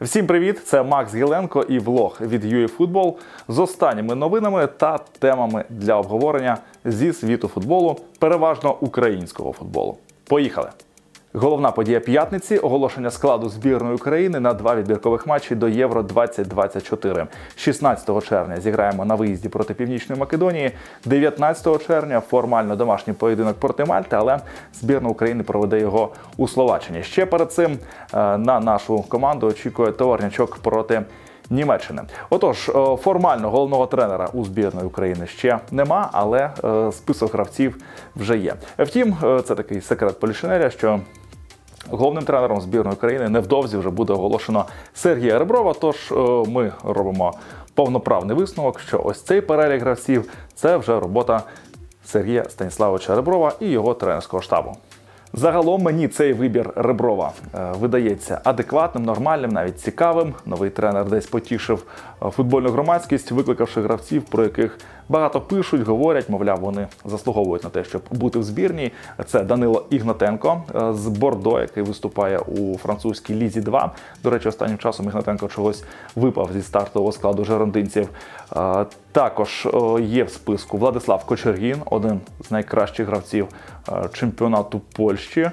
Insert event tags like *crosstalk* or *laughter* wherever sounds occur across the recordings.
Всім привіт! Це Макс Гіленко і влог від UEFootball з останніми новинами та темами для обговорення зі світу футболу, переважно українського футболу. Поїхали! Головна подія п'ятниці оголошення складу збірної України на два відбіркових матчі до Євро 2024. 16 червня зіграємо на виїзді проти Північної Македонії. 19 червня формально домашній поєдинок проти Мальти, але збірна України проведе його у Словаччині. Ще перед цим е, на нашу команду очікує товарнячок проти. Німеччини, отож, е, формально головного тренера у збірної України ще нема, але е, список гравців вже є. Втім, це такий секрет полішинеля, що Головним тренером збірної країни невдовзі вже буде оголошено Сергія Реброва. Тож е, ми робимо повноправний висновок, що ось цей перелік гравців це вже робота Сергія Станіславовича Реброва і його тренерського штабу. Загалом мені цей вибір Реброва е, видається адекватним, нормальним, навіть цікавим. Новий тренер десь потішив е, футбольну громадськість, викликавши гравців, про яких багато пишуть, говорять, мовляв, вони заслуговують на те, щоб бути в збірній. Це Данило Ігнатенко е, з Бордо, який виступає у французькій лізі. 2 до речі, останнім часом Ігнатенко чогось випав зі стартового складу жерондинців. Також є в списку Владислав Кочергін, один з найкращих гравців чемпіонату Польщі,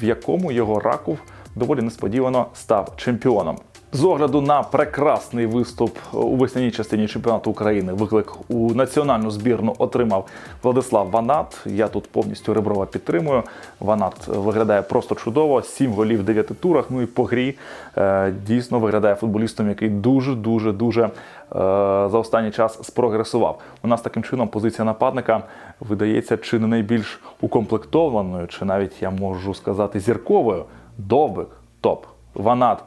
в якому його раков доволі несподівано став чемпіоном. З огляду на прекрасний виступ у весняній частині чемпіонату України виклик у національну збірну отримав Владислав Ванат. Я тут повністю Реброва підтримую. Ванат виглядає просто чудово. Сім голів в дев'яти турах. Ну і по грі е, дійсно виглядає футболістом, який дуже дуже дуже е, за останній час спрогресував. У нас таким чином позиція нападника видається чи не найбільш укомплектованою, чи навіть я можу сказати зірковою. Довбик топ. Ванат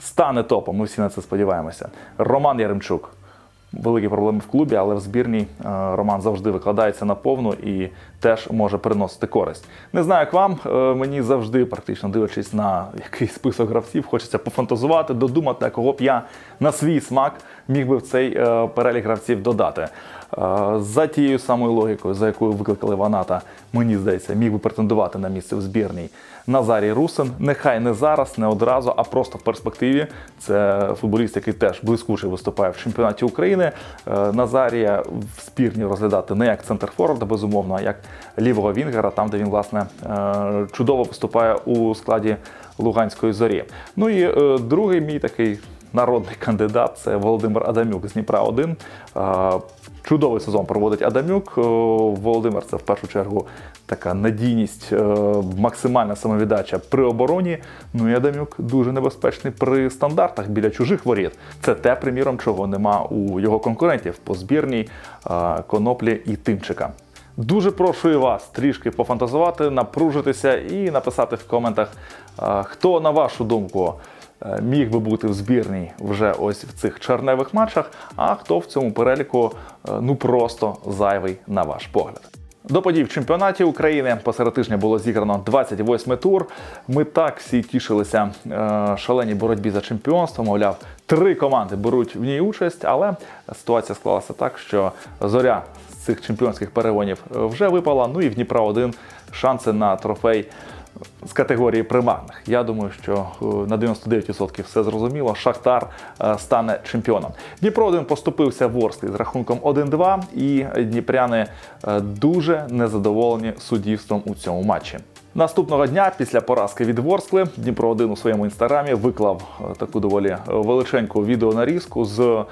стане топом. Ми всі на це сподіваємося. Роман Яремчук. Великі проблеми в клубі, але в збірній е, Роман завжди викладається на повну і теж може приносити користь. Не знаю, як вам. Е, мені завжди, практично дивлячись на якийсь список гравців, хочеться пофантазувати, додумати, кого б я на свій смак міг би в цей е, перелік гравців додати. За тією самою логікою, за якою викликали Ваната, мені здається, міг би претендувати на місце в збірній. Назарій Русин. Нехай не зараз, не одразу, а просто в перспективі. Це футболіст, який теж блискуче виступає в чемпіонаті України. Е, Назарія в спірні розглядати не як центр форварда, безумовно, а як лівого Вінгера, там де він власне е, чудово виступає у складі Луганської зорі. Ну і е, другий мій такий народний *laughs* кандидат це Володимир Адамюк з Дніпра 1 Чудовий сезон проводить Адамюк. Володимир це в першу чергу така надійність, е, максимальна самовіддача при обороні. Ну і Адамюк дуже небезпечний при стандартах біля чужих воріт. Це те, приміром, чого нема у його конкурентів по збірній коноплі і тимчика. Дуже прошу вас трішки пофантазувати, напружитися і написати в коментах, хто на вашу думку. Е, міг би бути в збірній вже ось в цих черневих матчах, а хто в цьому переліку е, ну просто зайвий на ваш погляд. До подій в чемпіонаті України посеред тижня було зіграно 28 тур. Ми так всі тішилися е, шаленій боротьбі за чемпіонство. Мовляв, три команди беруть в ній участь, але ситуація склалася так, що зоря з цих чемпіонських перегонів вже випала. Ну і в Дніпра один шанси на трофей з категорії примарних. Я думаю, що е, на 99% все зрозуміло. Шахтар е, стане чемпіоном. Дніпро 1 поступився в Орсклі з рахунком 1-2, і дніпряни е, дуже незадоволені суддівством у цьому матчі. Наступного дня, після поразки від Ворскли, Дніпро 1 у своєму інстаграмі виклав таку доволі величеньку відеонарізку з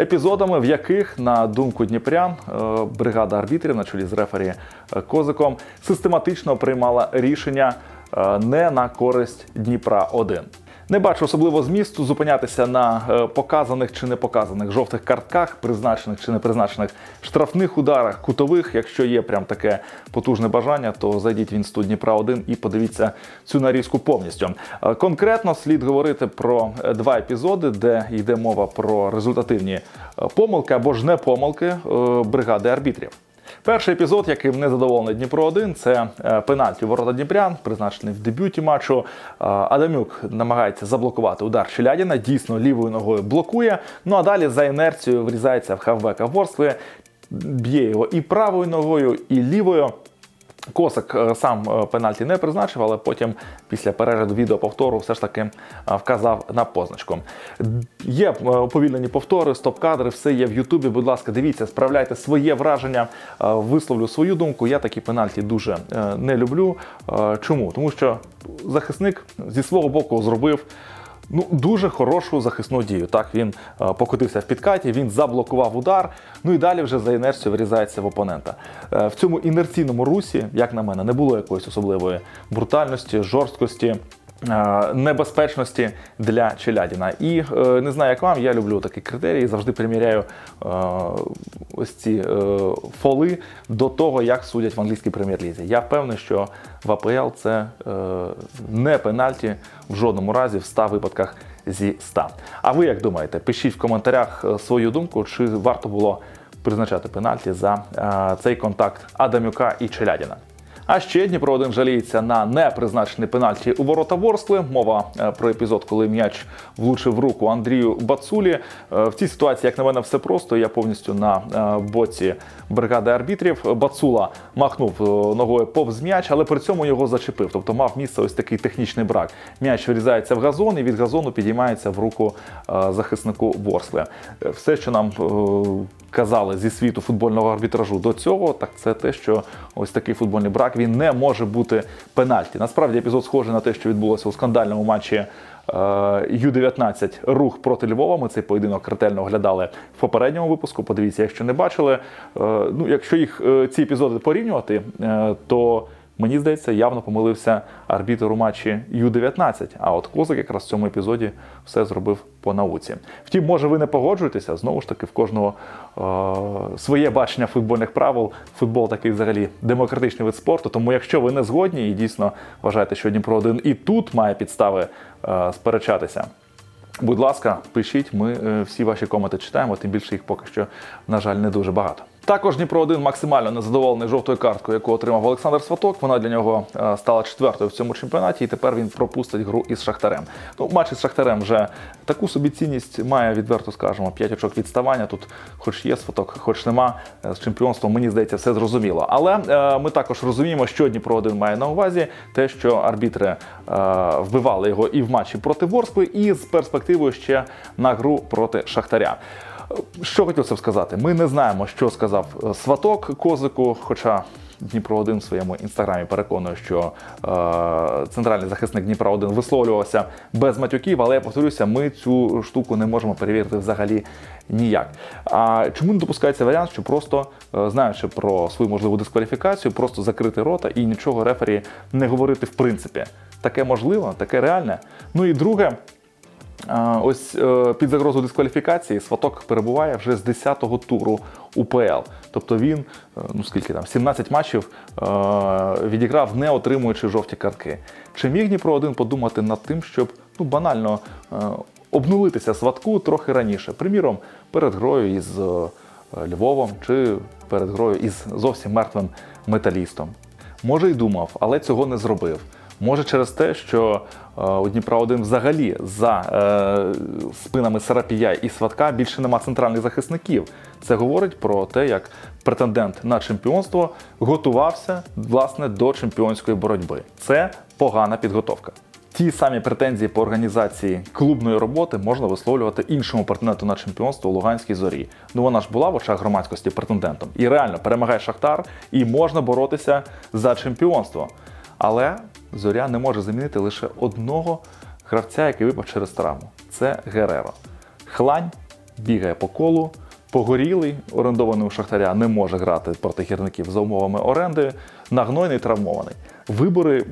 епізодами, в яких, на думку Дніпрян, е, бригада арбітрів на чолі з рефері е, Козиком систематично приймала рішення е, не на користь Дніпра 1 не бачу особливо змісту зупинятися на е, показаних чи не показаних жовтих картках, призначених чи не призначених штрафних ударах, кутових. Якщо є прям таке потужне бажання, то зайдіть в інститут Дніпра 1 і подивіться цю нарізку повністю. Е, конкретно слід говорити про е, два епізоди, де йде мова про результативні помилки або ж не помилки бригади арбітрів. Перший епізод, яким не задоволений Дніпро 1 це е, пенальті ворота Дніпрян, призначений в дебюті матчу. Е, Адамюк намагається заблокувати удар Челядіна, дійсно лівою ногою блокує. Ну а далі за інерцією врізається в хавбека Ворскли, б'є його і правою ногою, і лівою. Косик е, сам е, пенальті не призначив, але потім після перегляду відеоповтору все ж таки е, вказав на позначку. Є уповільнені повтори, стоп-кадри, все є в Ютубі. Будь ласка, дивіться, справляйте своє враження, висловлю свою думку. Я такі пенальті дуже не люблю. Чому? Тому що захисник зі свого боку зробив. Ну, дуже хорошу захисну дію. Так, він е, покотився в підкаті, він заблокував удар. Ну і далі вже за інерцією врізається в опонента. Е, в цьому інерційному русі, як на мене, не було якоїсь особливої брутальності, жорсткості. Е, Небезпечності для Челядіна. І е, не знаю, як вам, я люблю такі критерії, завжди приміряю е, ось ці фоли до того, як судять в англійській прем'єр-лізі. Я впевнений, що в АПЛ це не пенальті в жодному разі в 100 випадках зі 100. А ви як думаєте? Пишіть в коментарях свою думку, чи варто було призначати пенальті за цей контакт Адамюка і Челядіна. А ще Дніпро 1 жаліється на непризначений пенальті у ворота Ворскли. Мова е, про епізод, коли м'яч влучив в руку Андрію Бацулі. Е, В цій ситуації, як на мене, все просто. Я повністю на е, боці бригади арбітрів. Бацула махнув ногою повз м'яч, але при цьому його зачепив. Тобто мав місце ось такий технічний брак. М'яч врізається в газон і від газону підіймається в руку захиснику Ворскли. Все, що нам казали зі світу футбольного арбітражу до цього, так це те, що ось такий футбольний брак він не може бути пенальті. Насправді епізод схожий на те, що відбулося у скандальному матчі. е, U-19 Рух проти Львова. Ми цей поєдинок ретельно оглядали в попередньому випуску. Подивіться, якщо не бачили. Е, Ну, якщо їх е, ці епізоди порівнювати, то мені здається, явно помилився арбітр у матчі U-19. А от Козак якраз в цьому епізоді все зробив по науці. Втім, може, ви не погоджуєтеся, знову ж таки, в кожного е, своє бачення футбольних правил. Футбол такий взагалі демократичний вид спорту. Тому, якщо ви не згодні і дійсно вважаєте, що Дніпро 1 і тут має підстави е, сперечатися. Будь ласка, пишіть, ми е, всі ваші коменти читаємо, тим більше їх поки що, на жаль, не дуже багато. Також Дніпро 1 максимально незадоволений жовтою карткою, яку отримав Олександр Сваток. Вона для нього е, стала четвертою в цьому чемпіонаті, і тепер він пропустить гру із Шахтарем. Ну, матч із Шахтарем вже таку собі цінність має, відверто скажемо, 5 очок відставання. Тут, хоч є Сваток, хоч нема. Е, З чемпіонством, мені здається, все зрозуміло. Але е, ми також розуміємо, що Дніпро 1 має на увазі, те, що арбітри е, вбивали його і в матчі проти Ворскли, і з перспективою ще на гру проти Шахтаря. Що хотів сказати? Ми не знаємо, що сказав е, Сваток Козику, хоча Дніпро 1 в своєму інстаграмі переконує, що е, центральний захисник Дніпра 1 висловлювався без матюків, але я повторюся, ми цю штуку не можемо перевірити взагалі ніяк. А чому не допускається варіант, що просто е, знаючи про свою можливу дискваліфікацію, просто закрити рота і нічого рефері не говорити в принципі? Таке можливо, таке реальне. Ну і друге. Ось е, під загрозою дискваліфікації Сваток перебуває вже з 10-го туру УПЛ. Тобто він, е, ну скільки там, 17 матчів е, відіграв, не отримуючи жовті картки. Чи міг Дніпро один подумати над тим, щоб ну, банально обнулитися Сватку трохи раніше? Приміром, перед грою із Львовом чи перед грою із зовсім мертвим металістом? Може й думав, але цього не зробив. Може через те, що е, у Дніпра 1 взагалі за е, спинами Сарапія і Сватка більше нема центральних захисників. Це говорить про те, як претендент на чемпіонство готувався власне до чемпіонської боротьби. Це погана підготовка. Ті самі претензії по організації клубної роботи можна висловлювати іншому претенденту на чемпіонство Луганській зорі. Ну вона ж була в очах громадськості претендентом. І реально перемагає Шахтар, і можна боротися за чемпіонство. Але зоря не може замінити лише одного гравця, який випав через травму. Це Гереро. Хлань бігає по колу. Погорілий, орендований у Шахтаря, не може грати проти гірників за умовами оренди, нагнойний травмований. Вибори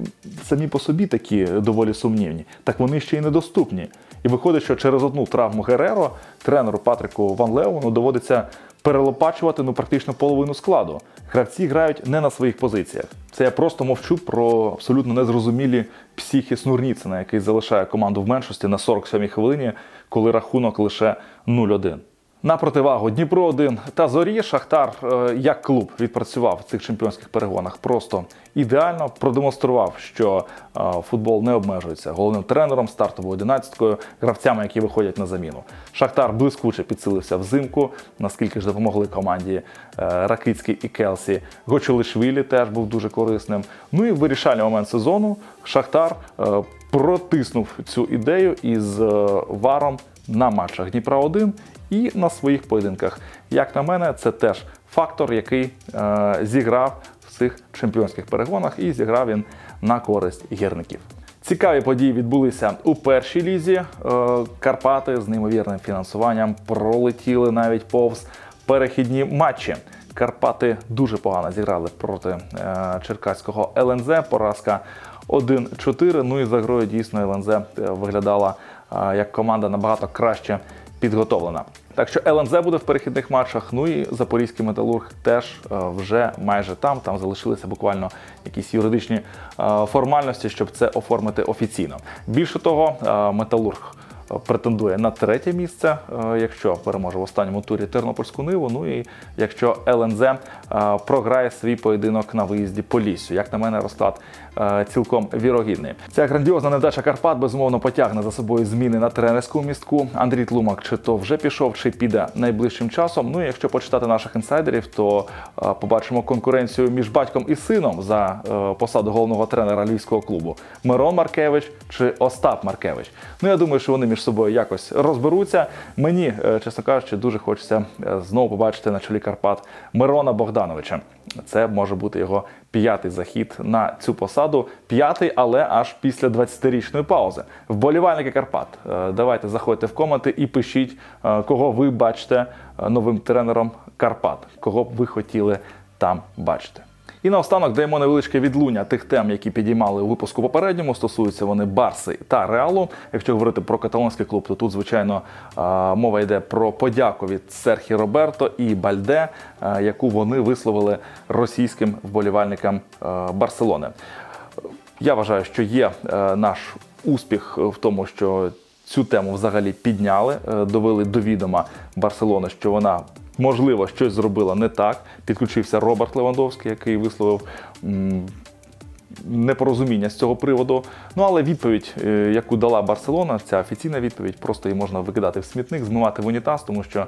самі по собі такі доволі сумнівні, так вони ще й недоступні. І виходить, що через одну травму Гереро тренеру Патрику Ван Леону доводиться перелопачувати ну практично половину складу. Гравці грають не на своїх позиціях. Це я просто мовчу про абсолютно незрозумілі психи Снурніцина, який залишає команду в меншості на 47-й хвилині, коли рахунок лише 0-1. На противагу Дніпро 1 та Зорі Шахтар е, як клуб відпрацював в цих чемпіонських перегонах просто ідеально. Продемонстрував, що е, футбол не обмежується головним тренером, стартовою одинадцяткою, гравцями, які виходять на заміну. Шахтар блискуче підсилився взимку. Наскільки ж допомогли команді е, Ракицький і Келсі. Гочелишвілі теж був дуже корисним. Ну і в вирішальний момент сезону Шахтар протиснув цю ідею із варом на матчах Дніпра 1 і на своїх поєдинках. Як на мене, це теж фактор, який е, зіграв в цих чемпіонських перегонах, і зіграв він на користь гірників. Цікаві події відбулися у першій лізі. Е, Карпати з неймовірним фінансуванням пролетіли навіть повз перехідні матчі. Карпати дуже погано зіграли проти е, черкаського ЛНЗ. Поразка 1-4. Ну і за грою дійсно ЛНЗ е, виглядала як команда набагато краще підготовлена. Так що ЛНЗ буде в перехідних матчах. Ну і Запорізький металург теж е, вже майже там. Там залишилися буквально якісь юридичні е, формальності, щоб це оформити офіційно. Більше того, е, металург. Претендує на третє місце, якщо переможе в останньому турі Тернопільську ниву. Ну і якщо ЛНЗ програє свій поєдинок на виїзді по лісу. Як на мене, розклад цілком вірогідний. Ця грандіозна невдача Карпат безумовно потягне за собою зміни на тренерському містку. Андрій Тлумак чи то вже пішов, чи піде найближчим часом. Ну і якщо почитати наших інсайдерів, то е, побачимо конкуренцію між батьком і сином за е, посаду головного тренера львівського клубу Мирон Маркевич чи Остап Маркевич. Ну я думаю, що вони між собою якось розберуться. Мені, чесно кажучи, дуже хочеться знову побачити на чолі Карпат Мирона Богдановича. Це може бути його п'ятий захід на цю посаду. П'ятий, але аж після 20-річної паузи. Вболівальники Карпат. Е, давайте заходьте в коменти і пишіть, е, кого ви бачите е, новим тренером Карпат, кого б ви хотіли там бачити. І наостанок даємо невеличке відлуння тих тем, які підіймали у випуску попередньому. Стосуються вони Барси та Реалу. Якщо говорити про каталонський клуб, то тут, звичайно, мова йде про подяку від Серхі Роберто і Бальде, яку вони висловили російським вболівальникам Барселони. Я вважаю, що є наш успіх в тому, що цю тему взагалі підняли, е, довели до відома Барселони, що вона можливо, щось зробила не так. Підключився Роберт Левандовський, який висловив непорозуміння з цього приводу. Ну але відповідь, е, яку дала Барселона, ця офіційна відповідь, просто її можна викидати в смітник, змивати в унітаз, тому що.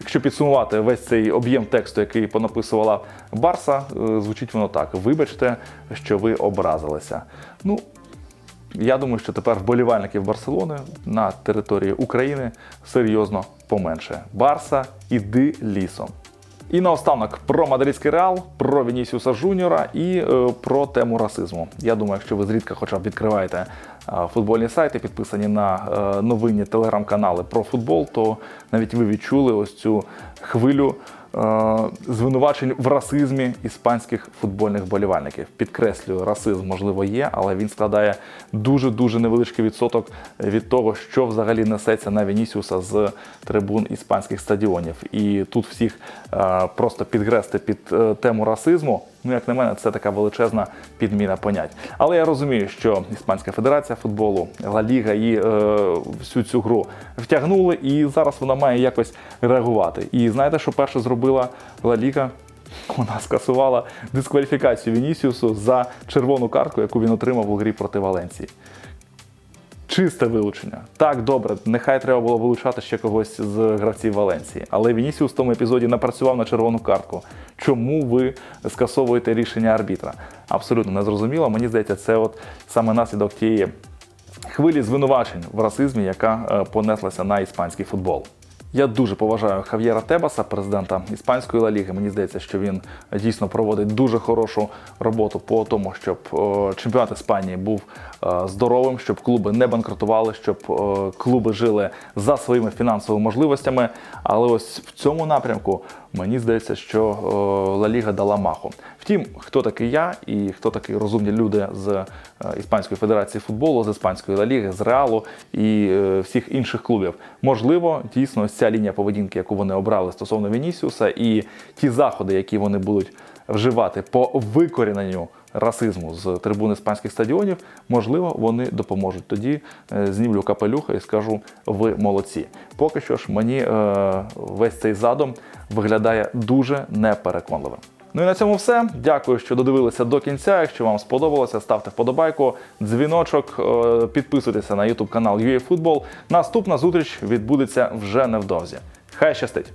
Якщо підсумувати весь цей об'єм тексту, який понаписувала Барса, е, звучить воно так: вибачте, що ви образилися. Ну, я думаю, що тепер вболівальників Барселони на території України серйозно поменше. Барса, іди лісом. І наостанок про мадридський реал, про Вінісіуса Жуніора і е, про тему расизму. Я думаю, якщо ви зрідка хоча б відкриваєте е, футбольні сайти, підписані на е, новинні телеграм-канали про футбол, то навіть ви відчули ось цю хвилю звинувачень в расизмі іспанських футбольних болівальників. Підкреслюю, расизм можливо є, але він складає дуже дуже невеличкий відсоток від того, що взагалі несеться на Вінісіуса з трибун іспанських стадіонів. І тут всіх е, просто підгрести під е, тему расизму. Ну, як на мене, це така величезна підміна понять. Але я розумію, що Іспанська федерація футболу, Ла Ліга і е, всю цю гру втягнули, і зараз вона має якось реагувати. І знаєте, що перше зробила Ла Ліга? *laughs* Вона скасувала дискваліфікацію Вінісіусу за червону картку, яку він отримав у грі проти Валенції. Чисте вилучення. Так, добре, нехай треба було вилучати ще когось з гравців Валенції. Але Вінісіус в тому епізоді напрацював на червону картку. Чому ви скасовуєте рішення арбітра? Абсолютно незрозуміло. Мені здається, це от саме наслідок тієї хвилі звинувачень в расизмі, яка е, понеслася на іспанський футбол. Я дуже поважаю Хав'єра Тебаса, президента іспанської Ла Ліги. Мені здається, що він дійсно проводить дуже хорошу роботу по тому, щоб чемпіонат Іспанії був е, здоровим, щоб клуби не банкрутували, щоб клуби жили за своїми фінансовими можливостями. Але ось в цьому напрямку мені здається, що Ла Ліга дала маху. Втім, хто такий я і хто такі розумні люди з е, Іспанської федерації футболу, з іспанської Ліги, з Реалу і е, всіх інших клубів, можливо, дійсно ця лінія поведінки, яку вони обрали стосовно Вінісіуса, і ті заходи, які вони будуть вживати по викоріненню расизму з трибун іспанських стадіонів, можливо, вони допоможуть. Тоді е, знімлю капелюха і скажу: ви молодці. Поки що ж мені весь цей задум виглядає дуже непереконливим. Ну і на цьому все. Дякую, що додивилися до кінця. Якщо вам сподобалося, ставте вподобайку, дзвіночок, е, підписуйтеся на YouTube канал UAFootball. Наступна зустріч відбудеться вже невдовзі. Хай щастить!